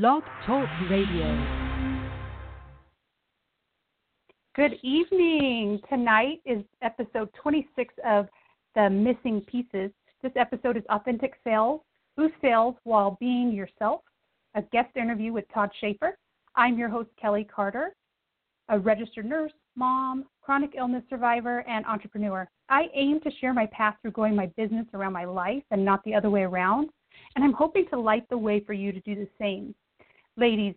Blog Talk Radio. Good evening. Tonight is episode 26 of The Missing Pieces. This episode is Authentic Sales, Boost Sales While Being Yourself, a guest interview with Todd Schaefer. I'm your host, Kelly Carter, a registered nurse, mom, chronic illness survivor, and entrepreneur. I aim to share my path through growing my business around my life and not the other way around. And I'm hoping to light the way for you to do the same. Ladies,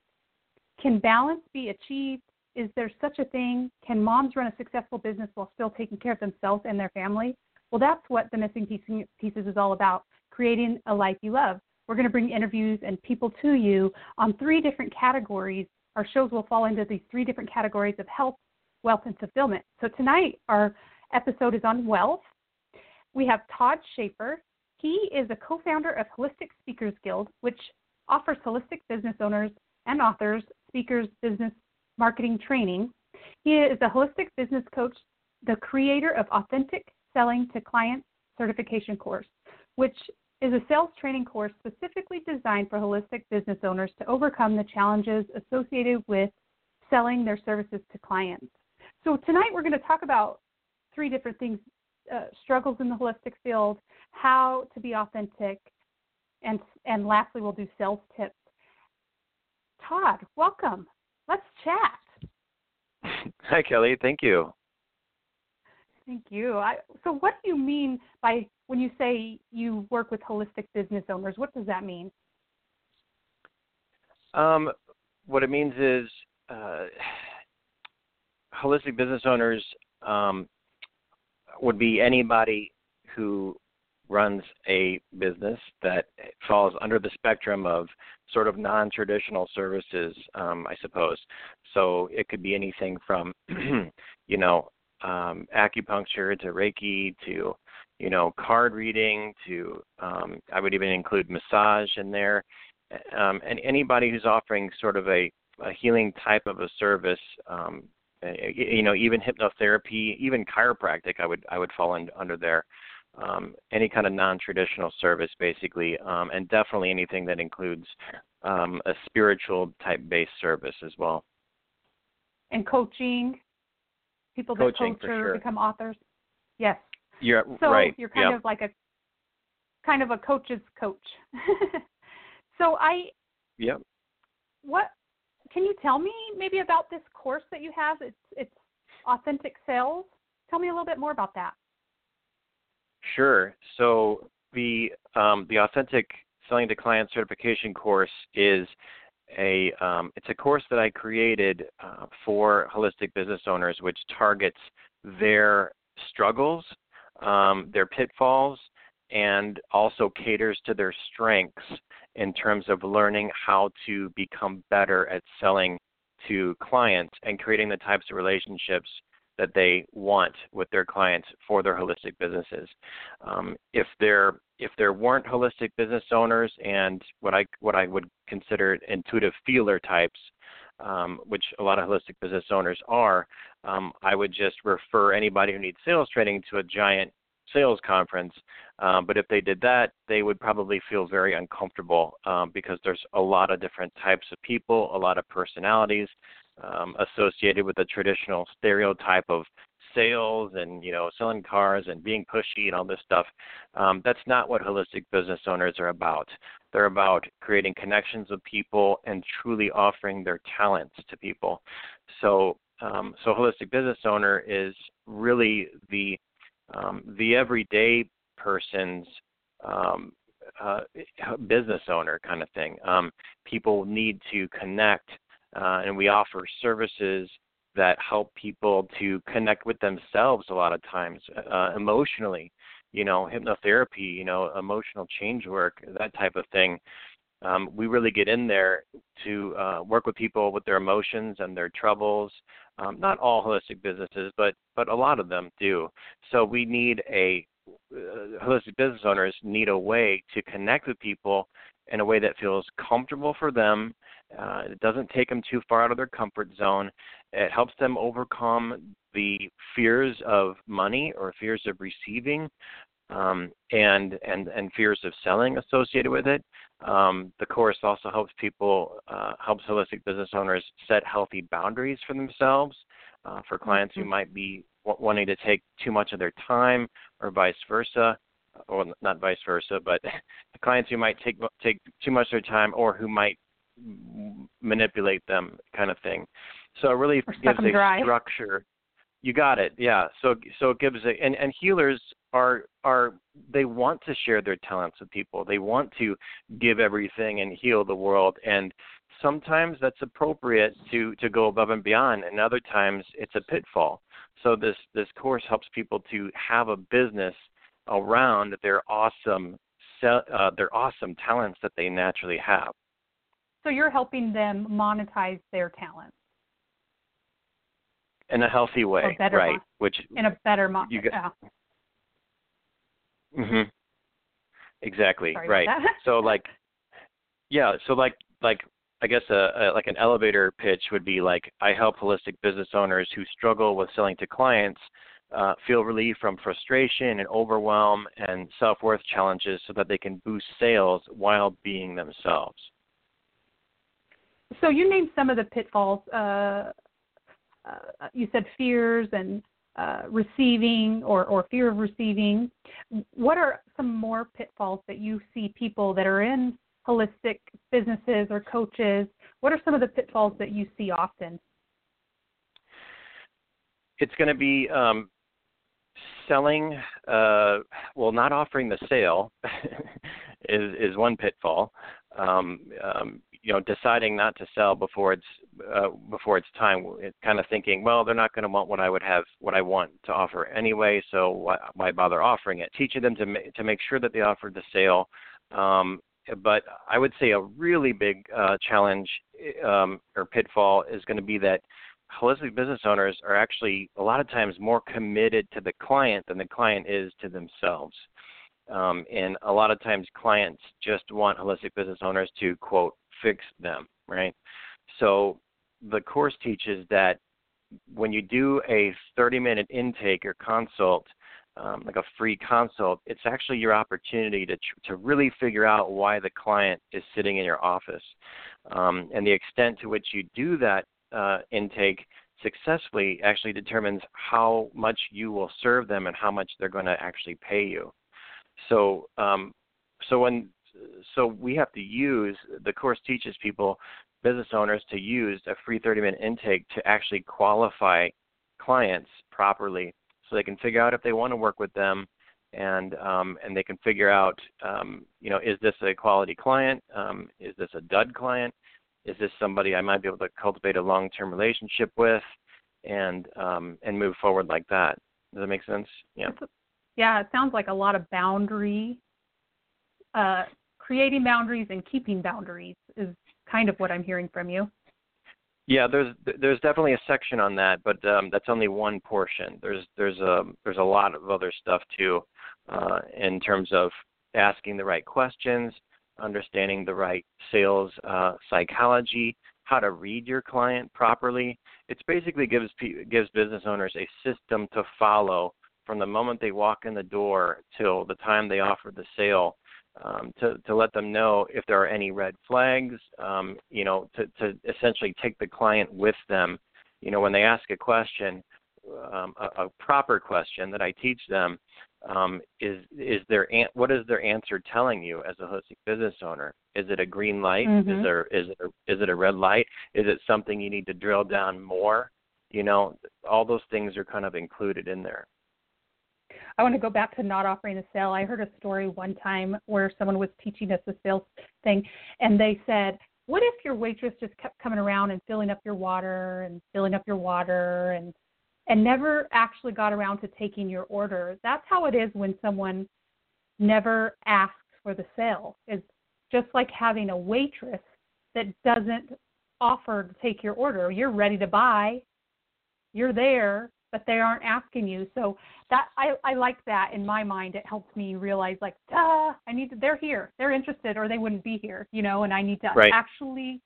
can balance be achieved? Is there such a thing? Can moms run a successful business while still taking care of themselves and their family? Well, that's what the Missing Pieces is all about creating a life you love. We're going to bring interviews and people to you on three different categories. Our shows will fall into these three different categories of health, wealth, and fulfillment. So tonight, our episode is on wealth. We have Todd Schaefer. He is a co founder of Holistic Speakers Guild, which offers holistic business owners and authors, speakers, business marketing training. He is a holistic business coach, the creator of Authentic Selling to Clients certification course, which is a sales training course specifically designed for holistic business owners to overcome the challenges associated with selling their services to clients. So, tonight we're going to talk about three different things uh, struggles in the holistic field, how to be authentic, and, and lastly, we'll do sales tips. Todd, welcome. Let's chat. Hi, Kelly. Thank you. Thank you. I, so, what do you mean by when you say you work with holistic business owners? What does that mean? Um, what it means is uh, holistic business owners um, would be anybody who runs a business that falls under the spectrum of sort of non-traditional services, um, I suppose. So it could be anything from, you know, um, acupuncture to Reiki to, you know, card reading to, um, I would even include massage in there, um, and anybody who's offering sort of a, a healing type of a service. Um, you know, even hypnotherapy, even chiropractic, I would I would fall in, under there um, any kind of non-traditional service, basically, um, and definitely anything that includes um, a spiritual type-based service as well. And coaching, people that coaching, coach or sure. become authors. Yes. You're so right. you're kind of like a kind of a coach's coach. so I. Yep. What can you tell me maybe about this course that you have? It's it's authentic sales. Tell me a little bit more about that. Sure. So the um, the authentic selling to client certification course is a um, it's a course that I created uh, for holistic business owners, which targets their struggles, um, their pitfalls, and also caters to their strengths in terms of learning how to become better at selling to clients and creating the types of relationships that they want with their clients for their holistic businesses. Um, if there if there weren't holistic business owners and what I what I would consider intuitive feeler types, um, which a lot of holistic business owners are, um, I would just refer anybody who needs sales training to a giant sales conference. Um, but if they did that, they would probably feel very uncomfortable um, because there's a lot of different types of people, a lot of personalities, um, associated with the traditional stereotype of sales and you know selling cars and being pushy and all this stuff. Um, that's not what holistic business owners are about. They're about creating connections with people and truly offering their talents to people. So, um, so holistic business owner is really the um, the everyday person's um, uh, business owner kind of thing. Um, people need to connect uh, and we offer services that help people to connect with themselves a lot of times uh, emotionally you know hypnotherapy you know emotional change work that type of thing um, we really get in there to uh, work with people with their emotions and their troubles. Um, not all holistic businesses, but but a lot of them do. So we need a uh, holistic business owners need a way to connect with people in a way that feels comfortable for them. Uh, it doesn't take them too far out of their comfort zone. It helps them overcome the fears of money or fears of receiving um, and and and fears of selling associated with it. Um, the course also helps people uh, helps holistic business owners set healthy boundaries for themselves. Uh, for clients mm-hmm. who might be w- wanting to take too much of their time, or vice versa, or not vice versa, but the clients who might take take too much of their time, or who might manipulate them, kind of thing. So it really gives a dry. structure. You got it. Yeah. So so it gives a and and healers are are they want to share their talents with people. They want to give everything and heal the world and sometimes that's appropriate to to go above and beyond and other times it's a pitfall. So this this course helps people to have a business around their awesome uh, their awesome talents that they naturally have. So you're helping them monetize their talents in a healthy way, right? Mon- which in a better mo- you yeah. Mhm. Exactly. Sorry right. so like, yeah. So like like I guess a, a like an elevator pitch would be like I help holistic business owners who struggle with selling to clients uh, feel relief from frustration and overwhelm and self-worth challenges so that they can boost sales while being themselves. So you named some of the pitfalls. Uh, uh, you said fears and uh, receiving or, or fear of receiving. What are some more pitfalls that you see people that are in holistic businesses or coaches? What are some of the pitfalls that you see often? It's going to be um, selling, uh, well, not offering the sale is is one pitfall. Um, um, you know deciding not to sell before it's uh, before it's time kind of thinking well they're not going to want what i would have what i want to offer anyway so why, why bother offering it? Teaching them to ma- to make sure that they offer the sale um, but i would say a really big uh, challenge um, or pitfall is going to be that holistic business owners are actually a lot of times more committed to the client than the client is to themselves. Um, and a lot of times clients just want holistic business owners to quote fix them, right? So the course teaches that when you do a 30 minute intake or consult, um, like a free consult, it's actually your opportunity to to really figure out why the client is sitting in your office, um, and the extent to which you do that uh, intake successfully actually determines how much you will serve them and how much they're going to actually pay you. So, um, so when so we have to use the course teaches people business owners to use a free 30 minute intake to actually qualify clients properly. So they can figure out if they want to work with them and um, and they can figure out um, you know is this a quality client? Um, is this a dud client? Is this somebody I might be able to cultivate a long term relationship with? And um, and move forward like that. Does that make sense? Yeah. Yeah it sounds like a lot of boundary uh, creating boundaries and keeping boundaries is kind of what I'm hearing from you. Yeah, there's there's definitely a section on that, but um, that's only one portion. There's there's a there's a lot of other stuff too, uh, in terms of asking the right questions, understanding the right sales uh, psychology, how to read your client properly. It basically gives gives business owners a system to follow from the moment they walk in the door till the time they offer the sale um, to, to let them know if there are any red flags, um, you know, to, to essentially take the client with them. You know, when they ask a question, um, a, a proper question that I teach them um, is is their an- what is their answer telling you as a holistic business owner? Is it a green light? Mm-hmm. Is there is it a, is it a red light? Is it something you need to drill down more? You know, all those things are kind of included in there. I want to go back to not offering a sale. I heard a story one time where someone was teaching us a sales thing, and they said, "What if your waitress just kept coming around and filling up your water and filling up your water and and never actually got around to taking your order?" That's how it is when someone never asks for the sale. Is just like having a waitress that doesn't offer to take your order. You're ready to buy, you're there, but they aren't asking you. So that I I like that in my mind. It helps me realize like, duh, I need to. They're here. They're interested, or they wouldn't be here. You know, and I need to right. actually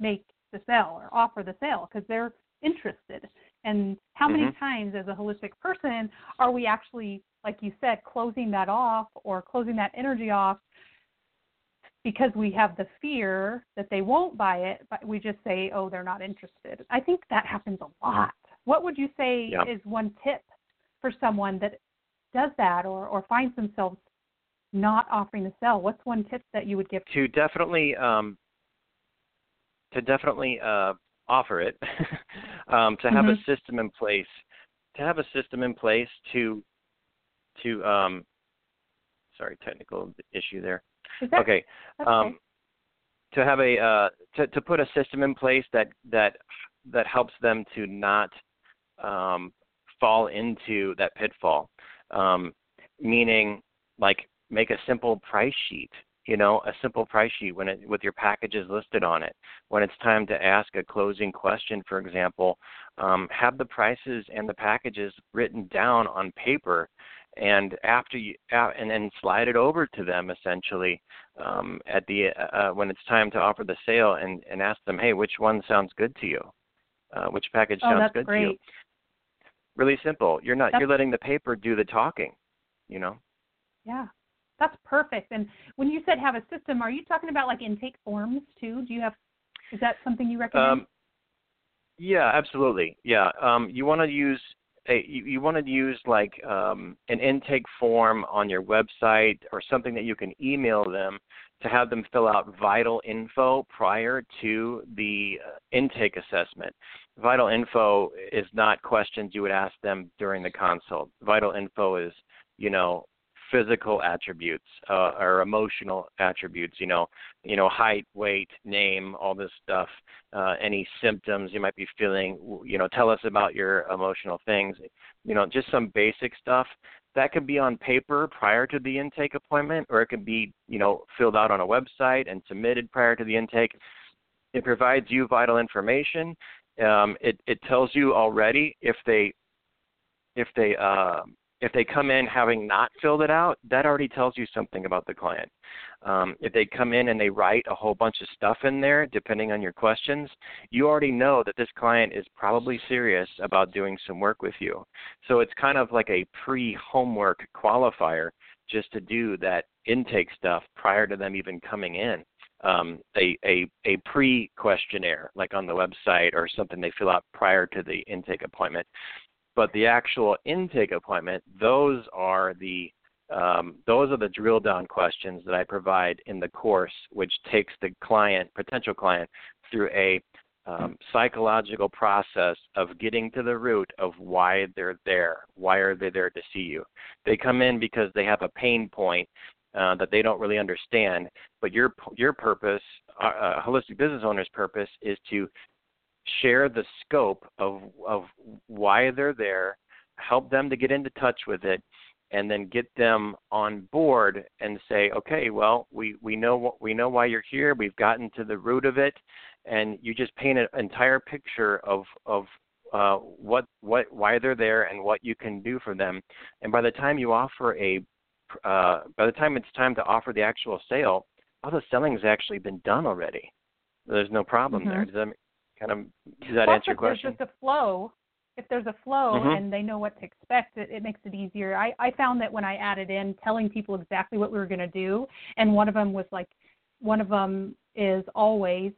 make the sale or offer the sale because they're interested. And how many mm-hmm. times as a holistic person are we actually, like you said, closing that off or closing that energy off because we have the fear that they won't buy it, but we just say, oh, they're not interested. I think that happens a lot. What would you say yeah. is one tip for someone that does that or, or finds themselves not offering to sell? What's one tip that you would give? To definitely um, to definitely uh, offer it, um, to have mm-hmm. a system in place, to have a system in place to to um, sorry technical issue there. That, okay. Um, to have a uh, to to put a system in place that that that helps them to not um, fall into that pitfall. Um, meaning, like make a simple price sheet you know, a simple price sheet when it with your packages listed on it. When it's time to ask a closing question, for example, um, have the prices and the packages written down on paper, and after you uh, and then slide it over to them essentially um, at the uh, uh, when it's time to offer the sale and and ask them, hey, which one sounds good to you? Uh, which package oh, sounds good great. to you? Really simple. You're not that's, you're letting the paper do the talking. You know. Yeah, that's perfect. And when you said have a system, are you talking about like intake forms too? Do you have is that something you recommend? Um, yeah, absolutely. Yeah, um, you want to use a, you, you want to use like um, an intake form on your website or something that you can email them to have them fill out vital info prior to the uh, intake assessment. Vital info is not questions you would ask them during the consult. Vital info is, you know, physical attributes uh, or emotional attributes you know you know height weight name all this stuff uh, any symptoms you might be feeling you know tell us about your emotional things you know just some basic stuff that could be on paper prior to the intake appointment or it could be you know filled out on a website and submitted prior to the intake it provides you vital information um, it, it tells you already if they if they uh, if they come in having not filled it out, that already tells you something about the client. Um, if they come in and they write a whole bunch of stuff in there, depending on your questions, you already know that this client is probably serious about doing some work with you. So it's kind of like a pre homework qualifier just to do that intake stuff prior to them even coming in. Um, a, a, a pre questionnaire, like on the website, or something they fill out prior to the intake appointment but the actual intake appointment, those are the um, those are the drill down questions that I provide in the course, which takes the client, potential client, through a um, psychological process of getting to the root of why they're there. Why are they there to see you? They come in because they have a pain point uh, that they don't really understand. But your your purpose, uh, uh holistic business owner's purpose, is to share the scope of of why they're there, help them to get into touch with it, and then get them on board and say, okay, well, we we know what we know why you're here. We've gotten to the root of it, and you just paint an entire picture of of uh, what what why they're there and what you can do for them. And by the time you offer a uh, by the time it's time to offer the actual sale, all the selling has actually been done already. There's no problem mm-hmm. there. Does that kind of does that Plus, answer your question? There's just a flow. If there's a flow mm-hmm. and they know what to expect, it, it makes it easier. I, I found that when I added in telling people exactly what we were going to do, and one of them was like, one of them is always,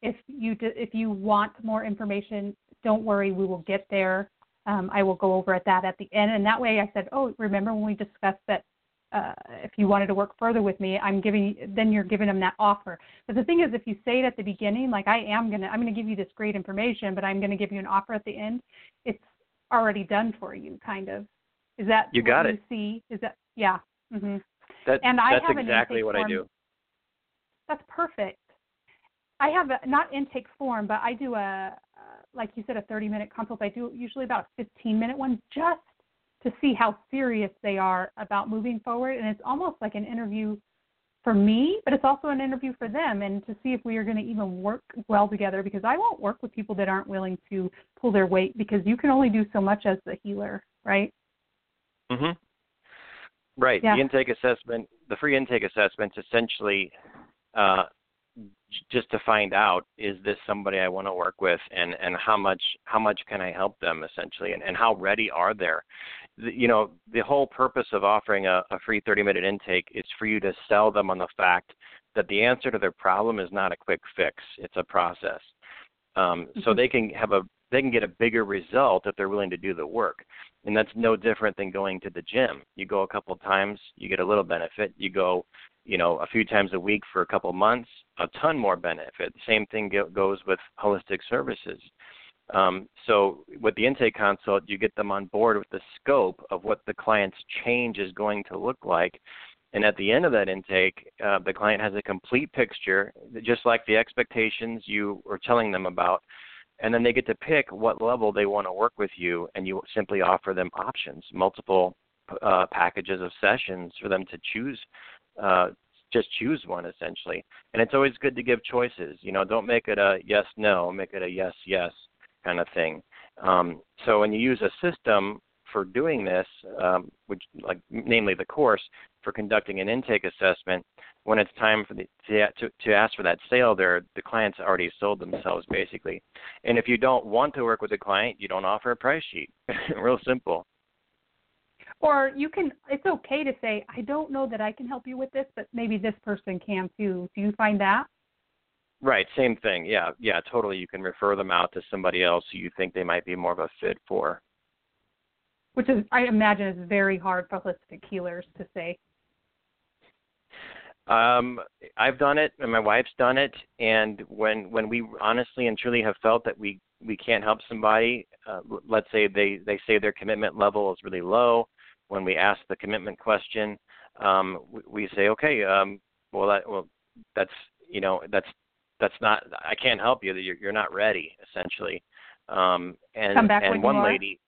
if you do, if you want more information, don't worry, we will get there. Um, I will go over at that at the end, and that way I said, oh, remember when we discussed that uh, if you wanted to work further with me, I'm giving then you're giving them that offer. But the thing is, if you say it at the beginning, like I am gonna, I'm gonna give you this great information, but I'm gonna give you an offer at the end, it's already done for you, kind of. Is that you got it? You see, is that yeah? Mm-hmm. That, and I that's have exactly what form. I do. That's perfect. I have a, not intake form, but I do a like you said a 30 minute consult. I do usually about a 15 minute one just to see how serious they are about moving forward. And it's almost like an interview for me, but it's also an interview for them and to see if we are going to even work well together because I won't work with people that aren't willing to pull their weight because you can only do so much as the healer, right? Mhm. Right. Yeah. The intake assessment, the free intake assessment essentially uh just to find out is this somebody I want to work with and and how much how much can I help them essentially and, and how ready are they? You know the whole purpose of offering a, a free 30 minute intake is for you to sell them on the fact that the answer to their problem is not a quick fix it's a process. Um, mm-hmm. so they can have a they can get a bigger result if they're willing to do the work and that's no different than going to the gym. You go a couple of times you get a little benefit you go you know a few times a week for a couple months a ton more benefit. Same thing goes with holistic services. Um, so with the intake consult you get them on board with the scope of what the client's change is going to look like. And at the end of that intake uh, the client has a complete picture just like the expectations you were telling them about. And then they get to pick what level they want to work with you and you simply offer them options multiple uh, packages of sessions for them to choose uh, just choose one essentially. And it's always good to give choices. You know, don't make it a yes no, make it a yes yes kind of thing. Um, so when you use a system for doing this, um, which like namely the course for conducting an intake assessment, when it's time for the to, to, ask for that sale, there the client's already sold themselves basically. And if you don't want to work with a client, you don't offer a price sheet. Real simple. Or you can, it's okay to say, I don't know that I can help you with this, but maybe this person can too. Do you find that? Right, same thing. Yeah, yeah, totally. You can refer them out to somebody else who you think they might be more of a fit for. Which is, I imagine, is very hard for holistic healers to say. Um, I've done it, and my wife's done it. And when when we honestly and truly have felt that we we can't help somebody, uh, let's say they they say their commitment level is really low, when we ask the commitment question, um, we, we say, okay, um, well, that, well, that's you know, that's that's not. I can't help you. You're, you're not ready, essentially. Um, and Come back and one lady.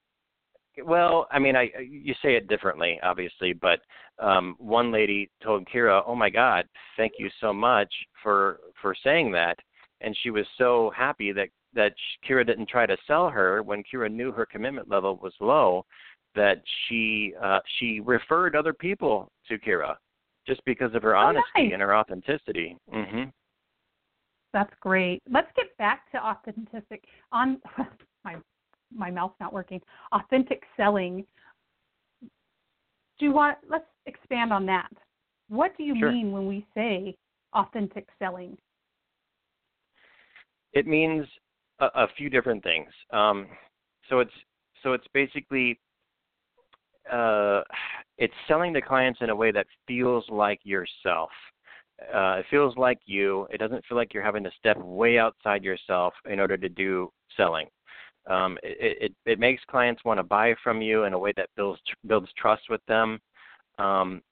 Well, I mean, I you say it differently, obviously, but um, one lady told Kira, "Oh my God, thank you so much for for saying that," and she was so happy that that Kira didn't try to sell her when Kira knew her commitment level was low, that she uh, she referred other people to Kira just because of her oh, honesty nice. and her authenticity. hmm That's great. Let's get back to authentic on my my mouth's not working. Authentic selling. Do you want? Let's expand on that. What do you sure. mean when we say authentic selling? It means a, a few different things. Um, so it's so it's basically uh, it's selling to clients in a way that feels like yourself. Uh, it feels like you. It doesn't feel like you're having to step way outside yourself in order to do selling. Um, it, it, it makes clients want to buy from you in a way that builds builds trust with them. Um,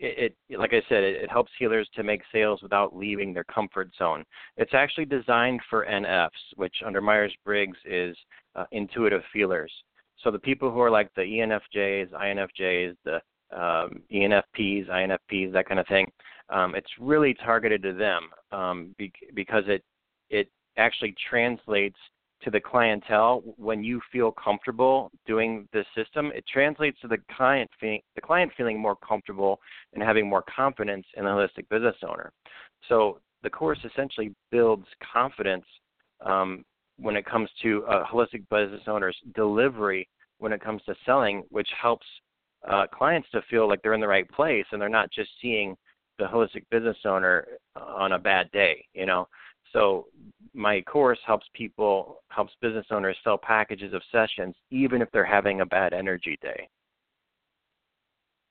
it, it, like I said, it, it helps healers to make sales without leaving their comfort zone. It's actually designed for NFs, which under Myers Briggs is uh, intuitive feelers. So the people who are like the ENFJs, INFJs, the um, ENFPs, INFPs, that kind of thing, um, it's really targeted to them um, be- because it it actually translates to the clientele when you feel comfortable doing the system. It translates to the client feeling the client feeling more comfortable and having more confidence in the holistic business owner. So the course essentially builds confidence um, when it comes to a holistic business owner's delivery when it comes to selling, which helps uh, clients to feel like they're in the right place and they're not just seeing the holistic business owner on a bad day, you know. So my course helps people helps business owners sell packages of sessions even if they're having a bad energy day.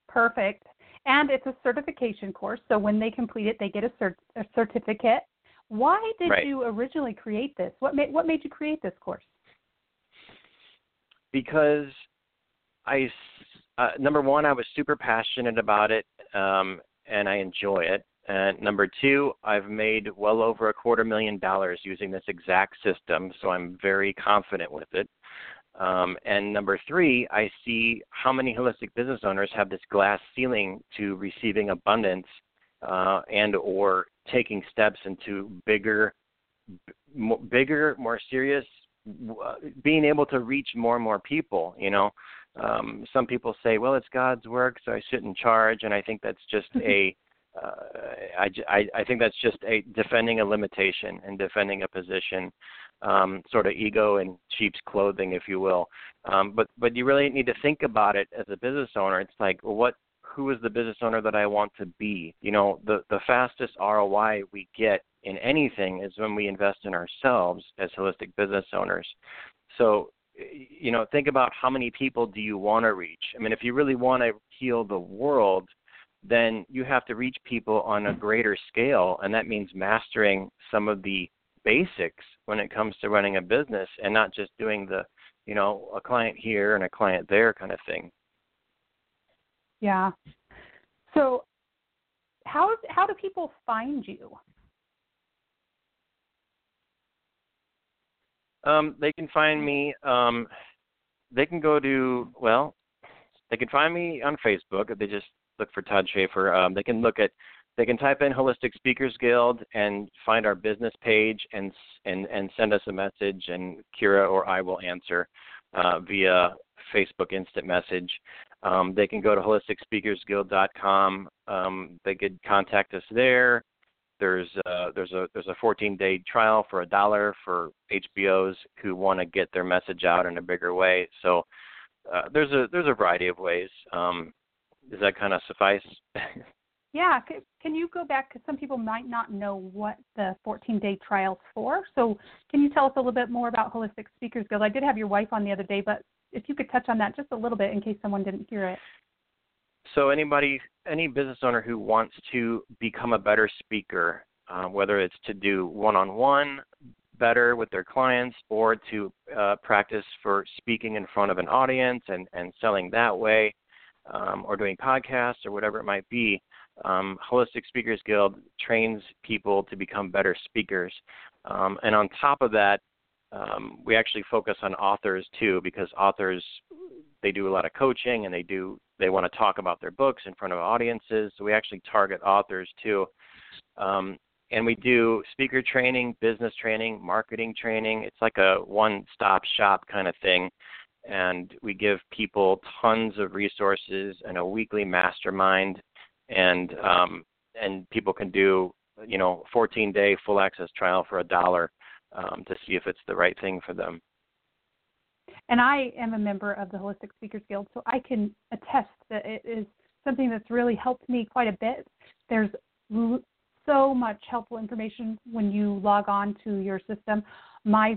Perfect. And it's a certification course, so when they complete it, they get a, cert- a certificate. Why did right. you originally create this? What made what made you create this course? because I uh, number one I was super passionate about it um, and I enjoy it. And number two, I've made well over a quarter million dollars using this exact system, so I'm very confident with it. Um, and number three, I see how many holistic business owners have this glass ceiling to receiving abundance uh, and or taking steps into bigger, b- bigger, more serious, uh, being able to reach more and more people. You know, um, some people say, "Well, it's God's work, so I shouldn't charge," and I think that's just a uh, I, I, I think that's just a defending a limitation and defending a position, um, sort of ego in sheep's clothing, if you will. Um, but but you really need to think about it as a business owner. It's like, well, what who is the business owner that I want to be? You know, the the fastest ROI we get in anything is when we invest in ourselves as holistic business owners. So you know, think about how many people do you want to reach? I mean, if you really want to heal the world, then you have to reach people on a greater scale, and that means mastering some of the basics when it comes to running a business and not just doing the, you know, a client here and a client there kind of thing. Yeah. So, how how do people find you? Um, they can find me. Um, they can go to well, they can find me on Facebook. They just look for Todd Schaefer. Um, they can look at they can type in Holistic Speakers Guild and find our business page and and and send us a message, and Kira or I will answer uh, via Facebook instant message. Um, they can go to holisticspeakersguild.com. Um, they could contact us there. There's a, there's a there's a 14 day trial for a dollar for HBOs who want to get their message out in a bigger way. So uh, there's a there's a variety of ways. Um, does that kind of suffice? yeah. Can you go back? Because some people might not know what the 14 day trial's for. So can you tell us a little bit more about Holistic Speakers Guild? I did have your wife on the other day, but if you could touch on that just a little bit in case someone didn't hear it. So anybody, any business owner who wants to become a better speaker, uh, whether it's to do one-on-one better with their clients or to uh, practice for speaking in front of an audience and, and selling that way, um, or doing podcasts or whatever it might be, um, Holistic Speakers Guild trains people to become better speakers. Um, and on top of that, um, we actually focus on authors too because authors they do a lot of coaching and they do they want to talk about their books in front of audiences. So we actually target authors too. Um, and we do speaker training, business training, marketing training. It's like a one-stop shop kind of thing and we give people tons of resources and a weekly mastermind and um, and people can do you know 14 day full access trial for a dollar um, to see if it's the right thing for them. And i am a member of the holistic speakers guild so i can attest that it is something that's really helped me quite a bit. There's so much helpful information when you log on to your system. My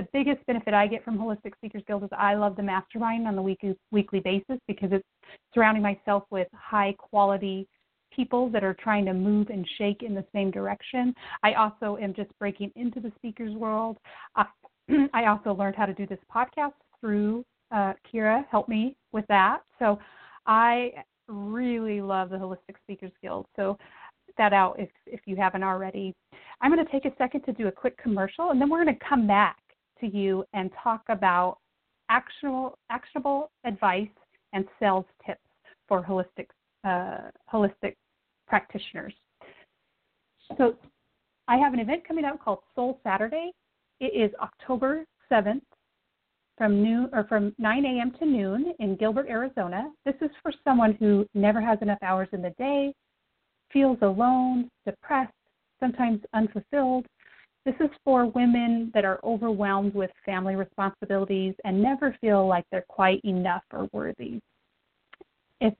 the biggest benefit I get from Holistic Speakers Guild is I love the mastermind on the weekly weekly basis because it's surrounding myself with high quality people that are trying to move and shake in the same direction. I also am just breaking into the speakers world. I, also learned how to do this podcast through uh, Kira. Help me with that. So I really love the Holistic Speakers Guild. So that out if if you haven't already. I'm going to take a second to do a quick commercial, and then we're going to come back to you and talk about actionable, actionable advice and sales tips for holistic, uh, holistic practitioners. So I have an event coming up called Soul Saturday. It is October 7th from noon or from 9 a.m. to noon in Gilbert, Arizona. This is for someone who never has enough hours in the day, feels alone, depressed, sometimes unfulfilled, this is for women that are overwhelmed with family responsibilities and never feel like they're quite enough or worthy. If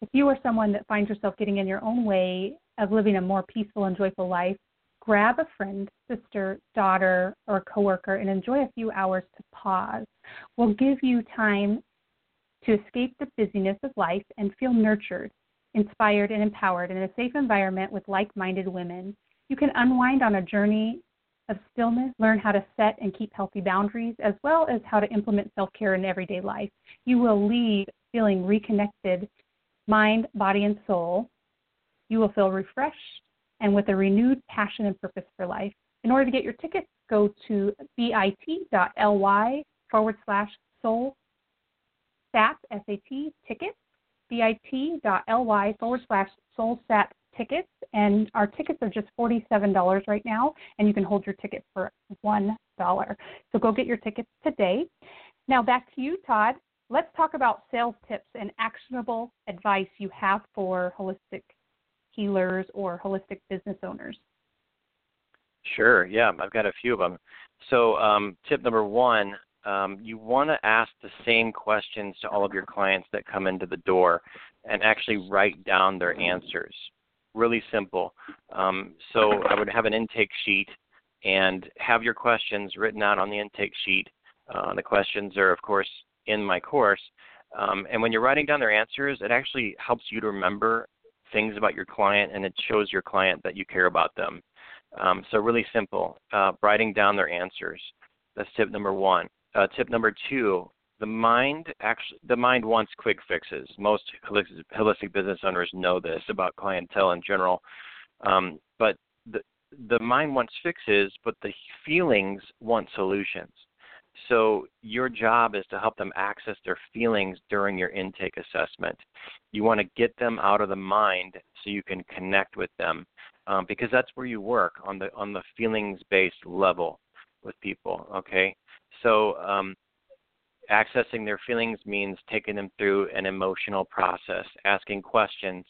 if you are someone that finds yourself getting in your own way of living a more peaceful and joyful life, grab a friend, sister, daughter, or coworker and enjoy a few hours to pause. We'll give you time to escape the busyness of life and feel nurtured, inspired, and empowered in a safe environment with like minded women. You can unwind on a journey of stillness, learn how to set and keep healthy boundaries, as well as how to implement self care in everyday life. You will leave feeling reconnected, mind, body, and soul. You will feel refreshed and with a renewed passion and purpose for life. In order to get your tickets, go to bit.ly forward slash soul sat, S-A-T, tickets, bit.ly forward slash soul sat tickets, and our tickets are just $47 right now, and you can hold your ticket for $1. So go get your tickets today. Now back to you, Todd. Let's talk about sales tips and actionable advice you have for holistic healers or holistic business owners. Sure. Yeah, I've got a few of them. So, um, tip number one um, you want to ask the same questions to all of your clients that come into the door and actually write down their answers. Really simple. Um, so, I would have an intake sheet and have your questions written out on the intake sheet. Uh, the questions are, of course, in my course. Um, and when you're writing down their answers, it actually helps you to remember things about your client and it shows your client that you care about them. Um, so really simple, uh, writing down their answers. That's tip number one. Uh, tip number two: the mind actually the mind wants quick fixes. Most holistic, business owners know this about clientele in general, um, but the the mind wants fixes, but the feelings want solutions. So your job is to help them access their feelings during your intake assessment. You want to get them out of the mind so you can connect with them um, because that's where you work on the on the feelings based level with people. Okay, so um, accessing their feelings means taking them through an emotional process, asking questions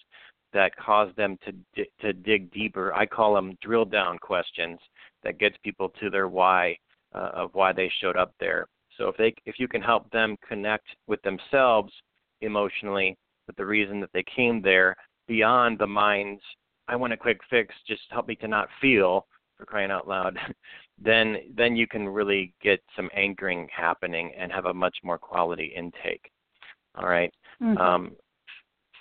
that cause them to di- to dig deeper. I call them drill down questions that gets people to their why uh, of why they showed up there. So if they if you can help them connect with themselves emotionally with the reason that they came there beyond the mind's I want a quick fix, just help me to not feel for crying out loud, then then you can really get some anchoring happening and have a much more quality intake. All right? mm-hmm. um,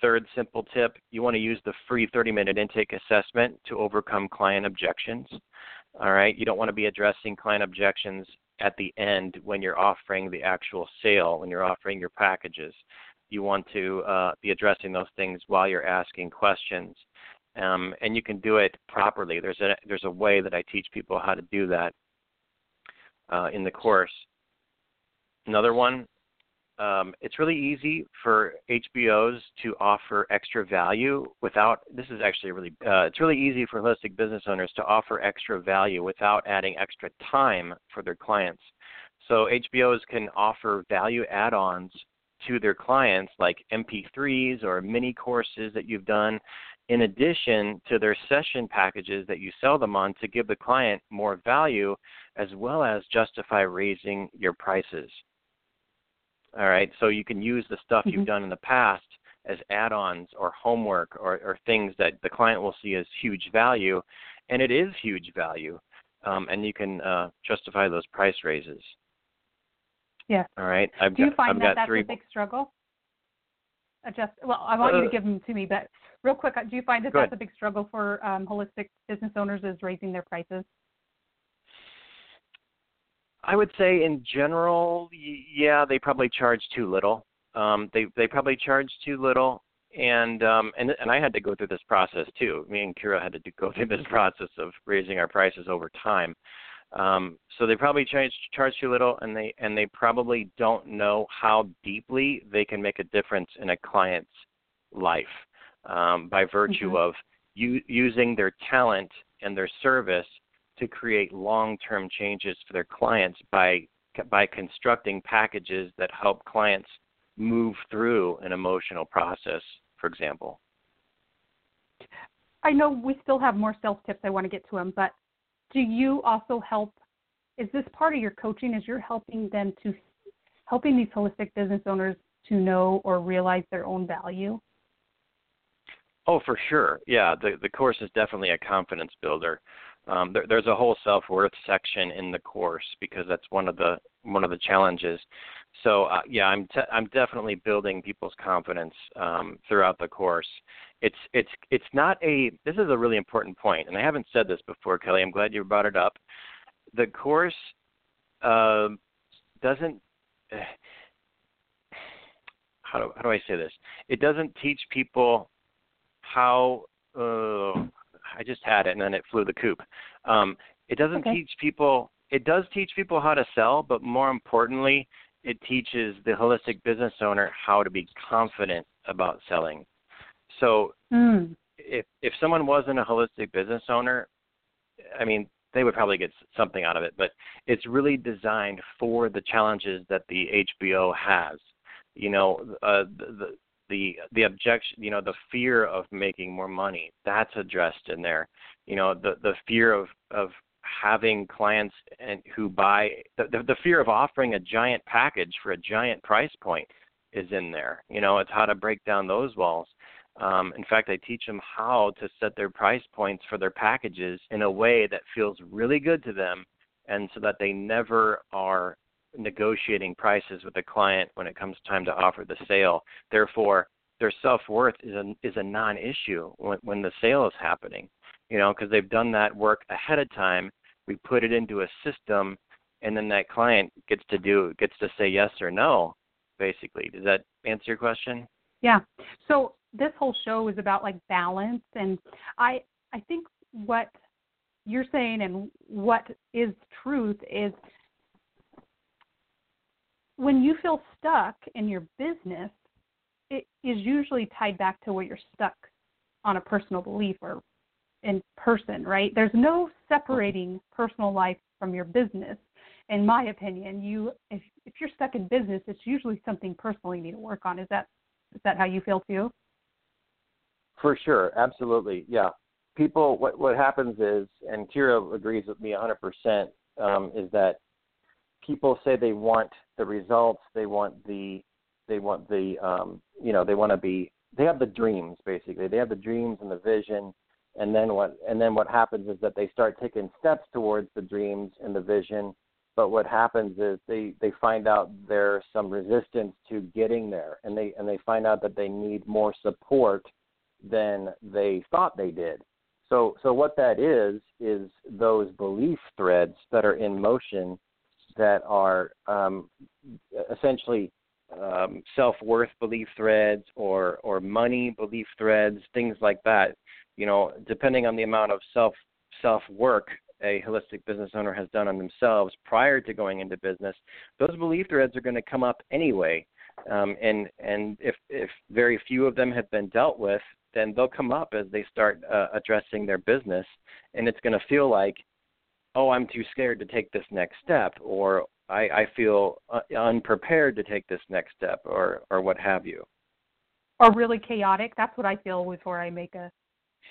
third simple tip: you want to use the free 30-minute intake assessment to overcome client objections. All right, you don't want to be addressing client objections at the end when you're offering the actual sale, when you're offering your packages. You want to uh, be addressing those things while you're asking questions um, and you can do it properly. There's a there's a way that I teach people how to do that uh, in the course. Another one, um, it's really easy for HBOs to offer extra value without. This is actually really uh, it's really easy for holistic business owners to offer extra value without adding extra time for their clients. So HBOs can offer value add-ons to their clients like MP3s or mini courses that you've done in addition to their session packages that you sell them on to give the client more value as well as justify raising your prices. All right, so you can use the stuff mm-hmm. you've done in the past as add ons or homework or, or, things that the client will see as huge value, and it is huge value, um, and you can uh, justify those price raises. Yeah. All right. I've Do you got, find I've that that's three... a big struggle? Adjust. Well, I want uh, you to uh, give them to me, but real quick, do you find that that's a big struggle for um, holistic business owners is raising their prices? I would say in general, yeah, they probably charge too little. Um, they they probably charge too little, and um, and and I had to go through this process too. Me and Kira had to go through this process of raising our prices over time. Um, so they probably charge charge too little, and they and they probably don't know how deeply they can make a difference in a client's life um, by virtue mm-hmm. of u- using their talent and their service to create long-term changes for their clients by by constructing packages that help clients move through an emotional process, for example. I know we still have more sales tips I want to get to them, but do you also help? Is this part of your coaching? Is you're helping them to helping these holistic business owners to know or realize their own value? Oh, for sure. Yeah, the the course is definitely a confidence builder. Um, there, there's a whole self worth section in the course because that's one of the one of the challenges. So uh, yeah, I'm te- I'm definitely building people's confidence um, throughout the course. It's it's it's not a. This is a really important point, and I haven't said this before, Kelly. I'm glad you brought it up. The course uh, doesn't. how do how do I say this? It doesn't teach people how uh, I just had it and then it flew the coop. Um, it doesn't okay. teach people. It does teach people how to sell, but more importantly, it teaches the holistic business owner how to be confident about selling. So, mm. if if someone wasn't a holistic business owner, I mean, they would probably get something out of it. But it's really designed for the challenges that the HBO has. You know, uh, the the the objection, you know, the fear of making more money that's addressed in there. You know, the the fear of of having clients and who buy the, the the fear of offering a giant package for a giant price point is in there. You know, it's how to break down those walls. Um, in fact, I teach them how to set their price points for their packages in a way that feels really good to them, and so that they never are negotiating prices with the client when it comes time to offer the sale. Therefore, their self worth is a is a non-issue when when the sale is happening. You know, because they've done that work ahead of time. We put it into a system, and then that client gets to do gets to say yes or no. Basically, does that answer your question? Yeah. So this whole show is about like balance, and I I think what you're saying and what is truth is when you feel stuck in your business, it is usually tied back to where you're stuck on a personal belief or in person, right? There's no separating personal life from your business. In my opinion, you if if you're stuck in business, it's usually something personal you need to work on. Is that is that how you feel too? For sure, absolutely, yeah. People, what what happens is, and Kira agrees with me 100%, um, is that people say they want the results, they want the they want the um, you know they want to be they have the dreams basically. They have the dreams and the vision and then what and then what happens is that they start taking steps towards the dreams and the vision but what happens is they they find out there's some resistance to getting there and they and they find out that they need more support than they thought they did. So so what that is is those belief threads that are in motion that are um, essentially um, self worth belief threads or or money belief threads, things like that. You know, depending on the amount of self self work a holistic business owner has done on themselves prior to going into business, those belief threads are going to come up anyway. Um, and and if if very few of them have been dealt with, then they'll come up as they start uh, addressing their business, and it's going to feel like oh, I'm too scared to take this next step, or I, I feel uh, unprepared to take this next step, or or what have you. Or really chaotic. That's what I feel before I make a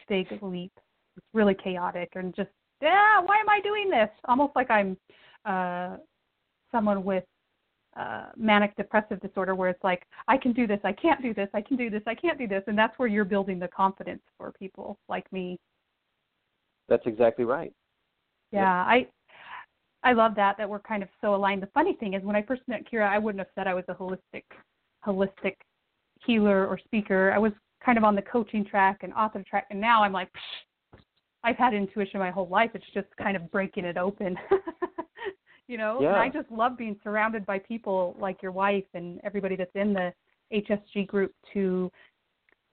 big leap. It's really chaotic and just yeah. Why am I doing this? Almost like I'm uh, someone with uh, manic depressive disorder where it's like I can do this, I can't do this, I can do this, I can't do this, and that's where you're building the confidence for people like me. That's exactly right. Yeah, I I love that that we're kind of so aligned. The funny thing is when I first met Kira, I wouldn't have said I was a holistic holistic healer or speaker. I was kind of on the coaching track and author track and now I'm like Psh, I've had intuition my whole life. It's just kind of breaking it open. you know, yeah. and I just love being surrounded by people like your wife and everybody that's in the HSG group to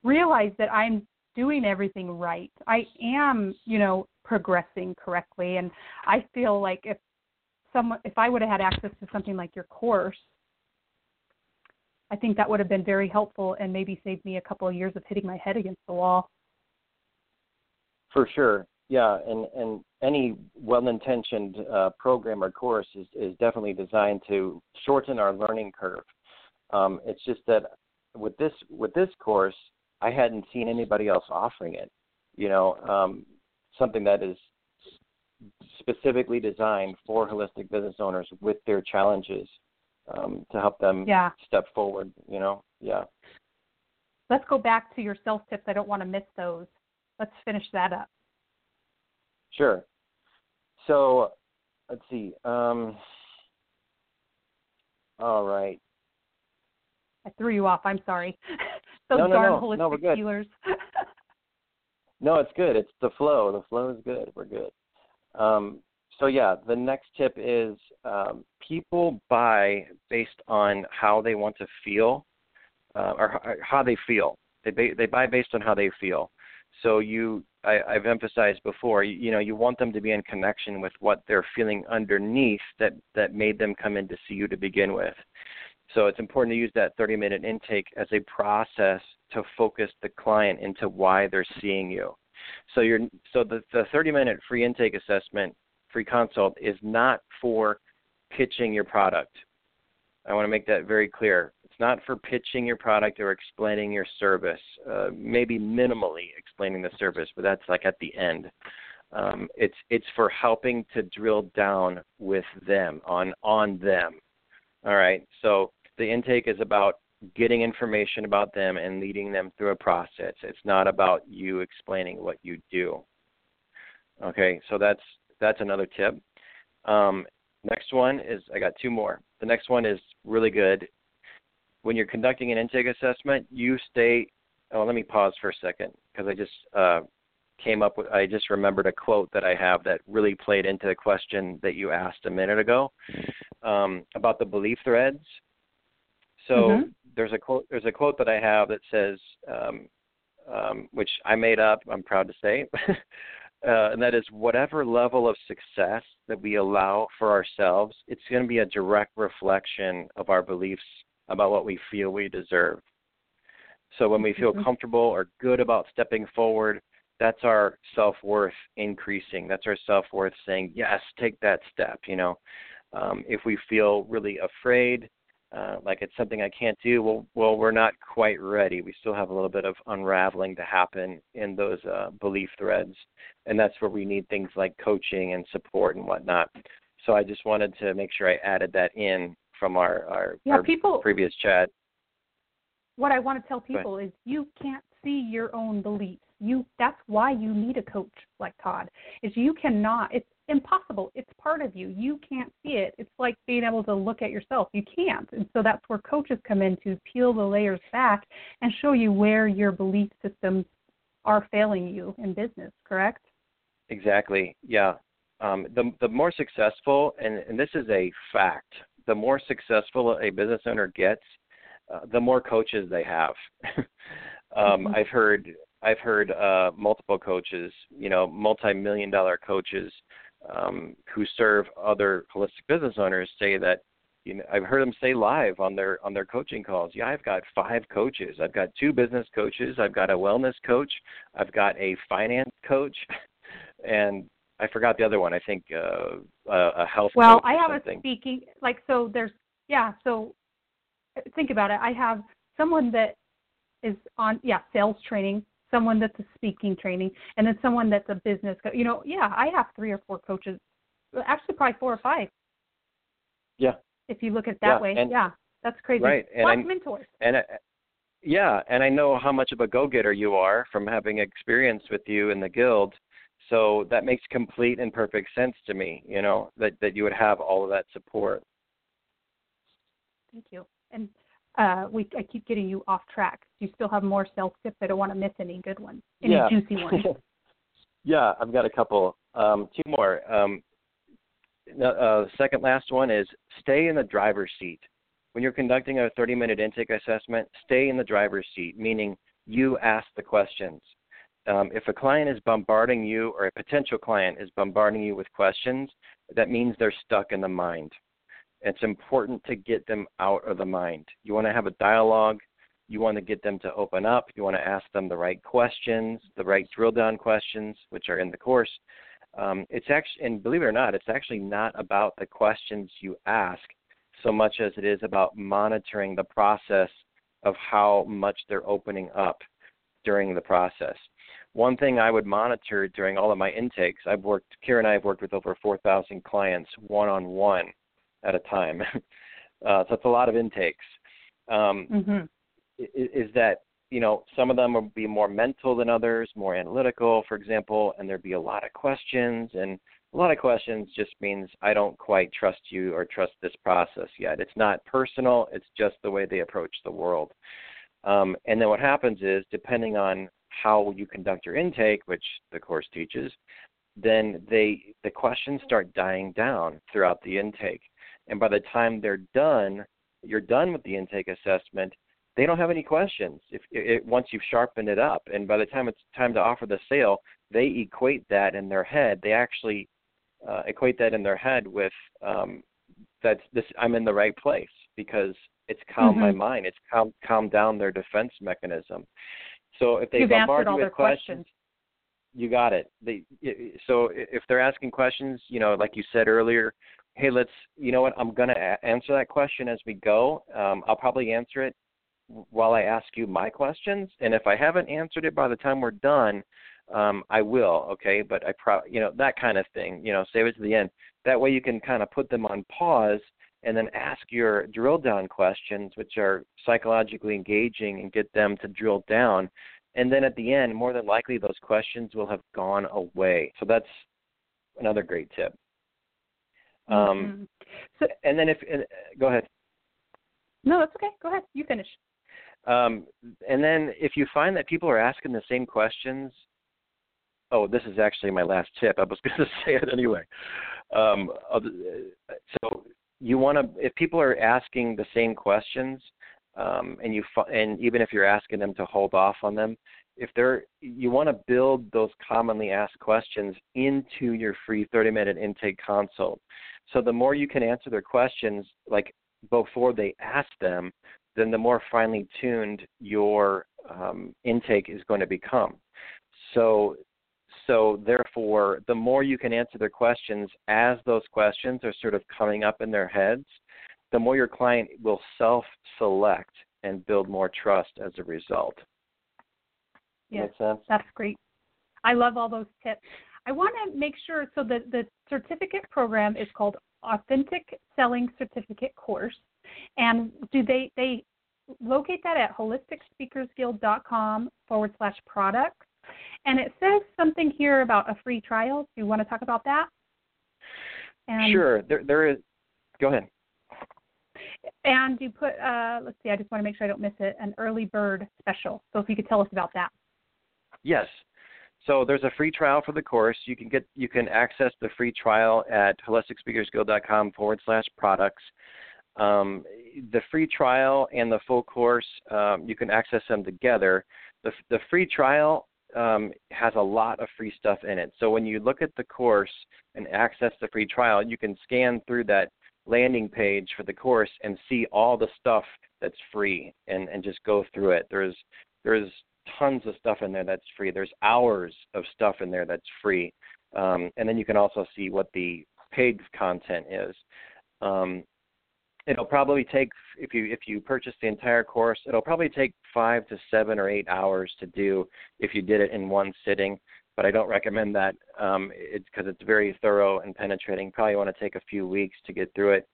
realize that I'm doing everything right. I am, you know, progressing correctly and I feel like if someone if I would have had access to something like your course, I think that would have been very helpful and maybe saved me a couple of years of hitting my head against the wall. For sure. Yeah, and and any well-intentioned uh, program or course is, is definitely designed to shorten our learning curve. Um, it's just that with this with this course, I hadn't seen anybody else offering it. You know, um, something that is specifically designed for holistic business owners with their challenges um, to help them yeah. step forward. You know, yeah. Let's go back to your self tips. I don't want to miss those. Let's finish that up. Sure. So, let's see. Um, all right. I threw you off. I'm sorry. Those no, no, darn no. holistic no, we're good. healers. no, it's good. It's the flow. The flow is good. We're good. Um, so yeah, the next tip is um, people buy based on how they want to feel, uh, or how they feel. They they buy based on how they feel. So you, I, I've emphasized before, you, you know, you want them to be in connection with what they're feeling underneath that that made them come in to see you to begin with. So it's important to use that 30 minute intake as a process to focus the client into why they're seeing you. So you're so the, the 30 minute free intake assessment, free consult is not for pitching your product. I want to make that very clear. It's not for pitching your product or explaining your service. Uh, maybe minimally explaining the service, but that's like at the end. Um, it's it's for helping to drill down with them on on them. All right. So the intake is about getting information about them and leading them through a process. It's not about you explaining what you do. Okay, so that's that's another tip. Um, next one is I got two more. The next one is really good. When you're conducting an intake assessment, you stay. Oh, let me pause for a second because I just uh, came up with. I just remembered a quote that I have that really played into the question that you asked a minute ago um, about the belief threads. So mm-hmm. There's a quote. There's a quote that I have that says, um, um, which I made up. I'm proud to say. Uh, and that is whatever level of success that we allow for ourselves, it's going to be a direct reflection of our beliefs about what we feel we deserve. So when we feel mm-hmm. comfortable or good about stepping forward, that's our self worth increasing. That's our self worth saying, yes, take that step. You know, um, if we feel really afraid, uh, like it's something I can't do, well, well, we're not quite ready. We still have a little bit of unraveling to happen in those uh, belief threads, and that's where we need things like coaching and support and whatnot. So I just wanted to make sure I added that in from our our, yeah, our people, previous chat. What I want to tell people is you can't see your own beliefs you that's why you need a coach like Todd. Is you cannot it's impossible. It's part of you. You can't see it. It's like being able to look at yourself. You can't. And so that's where coaches come in to peel the layers back and show you where your belief systems are failing you in business, correct? Exactly. Yeah. Um, the the more successful, and, and this is a fact, the more successful a business owner gets, uh, the more coaches they have. um, mm-hmm. I've heard I've heard uh, multiple coaches, you know, multi-million dollar coaches um, who serve other holistic business owners say that you know I've heard them say live on their on their coaching calls. Yeah, I've got five coaches. I've got two business coaches. I've got a wellness coach. I've got a finance coach, and I forgot the other one. I think uh, a, a health. Well, I have something. a speaking like so. There's yeah. So think about it. I have someone that is on yeah sales training someone that's a speaking training, and then someone that's a business. Co- you know, yeah, I have three or four coaches, actually probably four or five. Yeah. If you look at it that yeah, way, and, yeah, that's crazy. Right, and Plus I, mentors. And I, yeah, and I know how much of a go-getter you are from having experience with you in the guild. So that makes complete and perfect sense to me. You know that that you would have all of that support. Thank you. And uh, we I keep getting you off track. Do You still have more sales tips. I don't want to miss any good ones, any yeah. juicy ones. yeah, I've got a couple. Um, two more. Um, uh, second last one is stay in the driver's seat. When you're conducting a 30 minute intake assessment, stay in the driver's seat, meaning you ask the questions. Um, if a client is bombarding you or a potential client is bombarding you with questions, that means they're stuck in the mind. It's important to get them out of the mind. You want to have a dialogue. You want to get them to open up. You want to ask them the right questions, the right drill down questions, which are in the course. Um, it's actually, and believe it or not, it's actually not about the questions you ask so much as it is about monitoring the process of how much they're opening up during the process. One thing I would monitor during all of my intakes, I've worked, Kira and I have worked with over 4,000 clients one on one at a time. uh, so it's a lot of intakes. Um, mm-hmm. is, is that you know some of them will be more mental than others, more analytical, for example, and there'd be a lot of questions and a lot of questions just means I don't quite trust you or trust this process yet. It's not personal, it's just the way they approach the world. Um, and then what happens is, depending on how you conduct your intake, which the course teaches, then they the questions start dying down throughout the intake and by the time they're done, you're done with the intake assessment. They don't have any questions if it, once you've sharpened it up, and by the time it's time to offer the sale, they equate that in their head. They actually uh, equate that in their head with um, that's this I'm in the right place. because it's calmed mm-hmm. my mind. It's calmed calmed down their defense mechanism. So if they You've bombard you with questions, questions, you got it. They so if they're asking questions, you know, like you said earlier, hey, let's, you know what, I'm going to a- answer that question as we go. Um, I'll probably answer it while I ask you my questions, and if I haven't answered it by the time we're done, um, I will. Okay, but I pro, you know, that kind of thing. You know, save it to the end. That way you can kind of put them on pause and then ask your drill down questions, which are psychologically engaging, and get them to drill down. And then at the end, more than likely, those questions will have gone away. So that's another great tip. Um, mm-hmm. so, and then if uh, go ahead. No, that's okay. Go ahead. You finish. Um, and then if you find that people are asking the same questions, oh, this is actually my last tip. I was going to say it anyway. Um, so you want to, if people are asking the same questions, um, and you and even if you're asking them to hold off on them, if they're you want to build those commonly asked questions into your free 30 minute intake consult. So the more you can answer their questions, like before they ask them, then the more finely tuned your um, intake is going to become. So so therefore, the more you can answer their questions as those questions are sort of coming up in their heads, the more your client will self-select and build more trust as a result. Yes, that's great. I love all those tips. I want to make sure so the the certificate program is called Authentic Selling Certificate Course, and do they they locate that at holisticspeakersguild.com forward slash products, and it says something here about a free trial. Do you want to talk about that? And, sure. There there is. Go ahead. And you put uh, let's see. I just want to make sure I don't miss it. An early bird special. So if you could tell us about that. Yes. So there's a free trial for the course. You can get you can access the free trial at holisticspeakersguild.com forward slash products. Um, the free trial and the full course um, you can access them together. The the free trial um, has a lot of free stuff in it. So when you look at the course and access the free trial, you can scan through that landing page for the course and see all the stuff that's free and, and just go through it. There's there's tons of stuff in there that's free. There's hours of stuff in there that's free, um, and then you can also see what the paid content is. Um, it'll probably take if you if you purchase the entire course, it'll probably take five to seven or eight hours to do if you did it in one sitting. But I don't recommend that um, it's because it's very thorough and penetrating. Probably want to take a few weeks to get through it.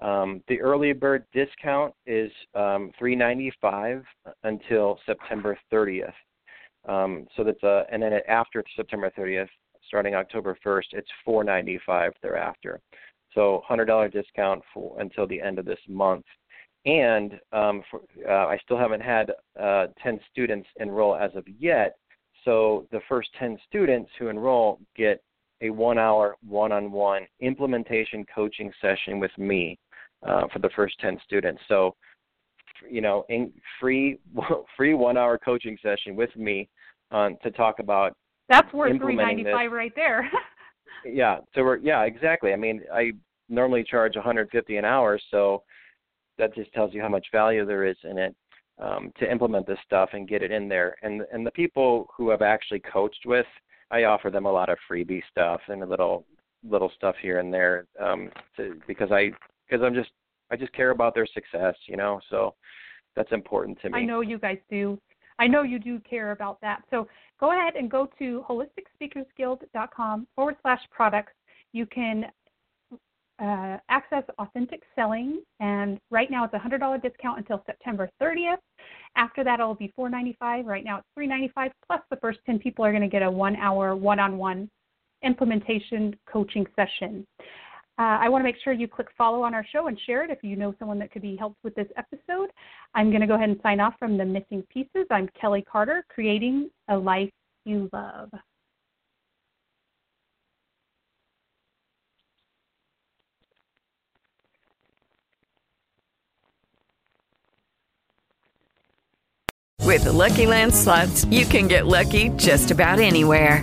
Um, the early bird discount is um, 395 until September 30th. Um, so that's a, and then after September 30th, starting October 1st, it's 495 thereafter. So $100 discount for until the end of this month. And um, for, uh, I still haven't had uh, 10 students enroll as of yet. So the first 10 students who enroll get a one hour one on one implementation coaching session with me uh, for the first 10 students. So, you know, in free free one hour coaching session with me uh, to talk about that's worth 395 right there. yeah, so we're yeah exactly. I mean, I normally charge 150 an hour, so that just tells you how much value there is in it. Um, to implement this stuff and get it in there, and and the people who I've actually coached with, I offer them a lot of freebie stuff and a little little stuff here and there um, to, because I because I'm just I just care about their success, you know. So that's important to me. I know you guys do. I know you do care about that. So go ahead and go to holisticspeakersguild.com forward slash products. You can uh, access authentic selling, and right now it's a hundred dollar discount until September 30th. After that, it'll be $4.95. Right now, it's $3.95. Plus, the first 10 people are going to get a one-hour one-on-one implementation coaching session. Uh, I want to make sure you click follow on our show and share it if you know someone that could be helped with this episode. I'm going to go ahead and sign off from the missing pieces. I'm Kelly Carter, creating a life you love. With the Lucky Land slots, you can get lucky just about anywhere.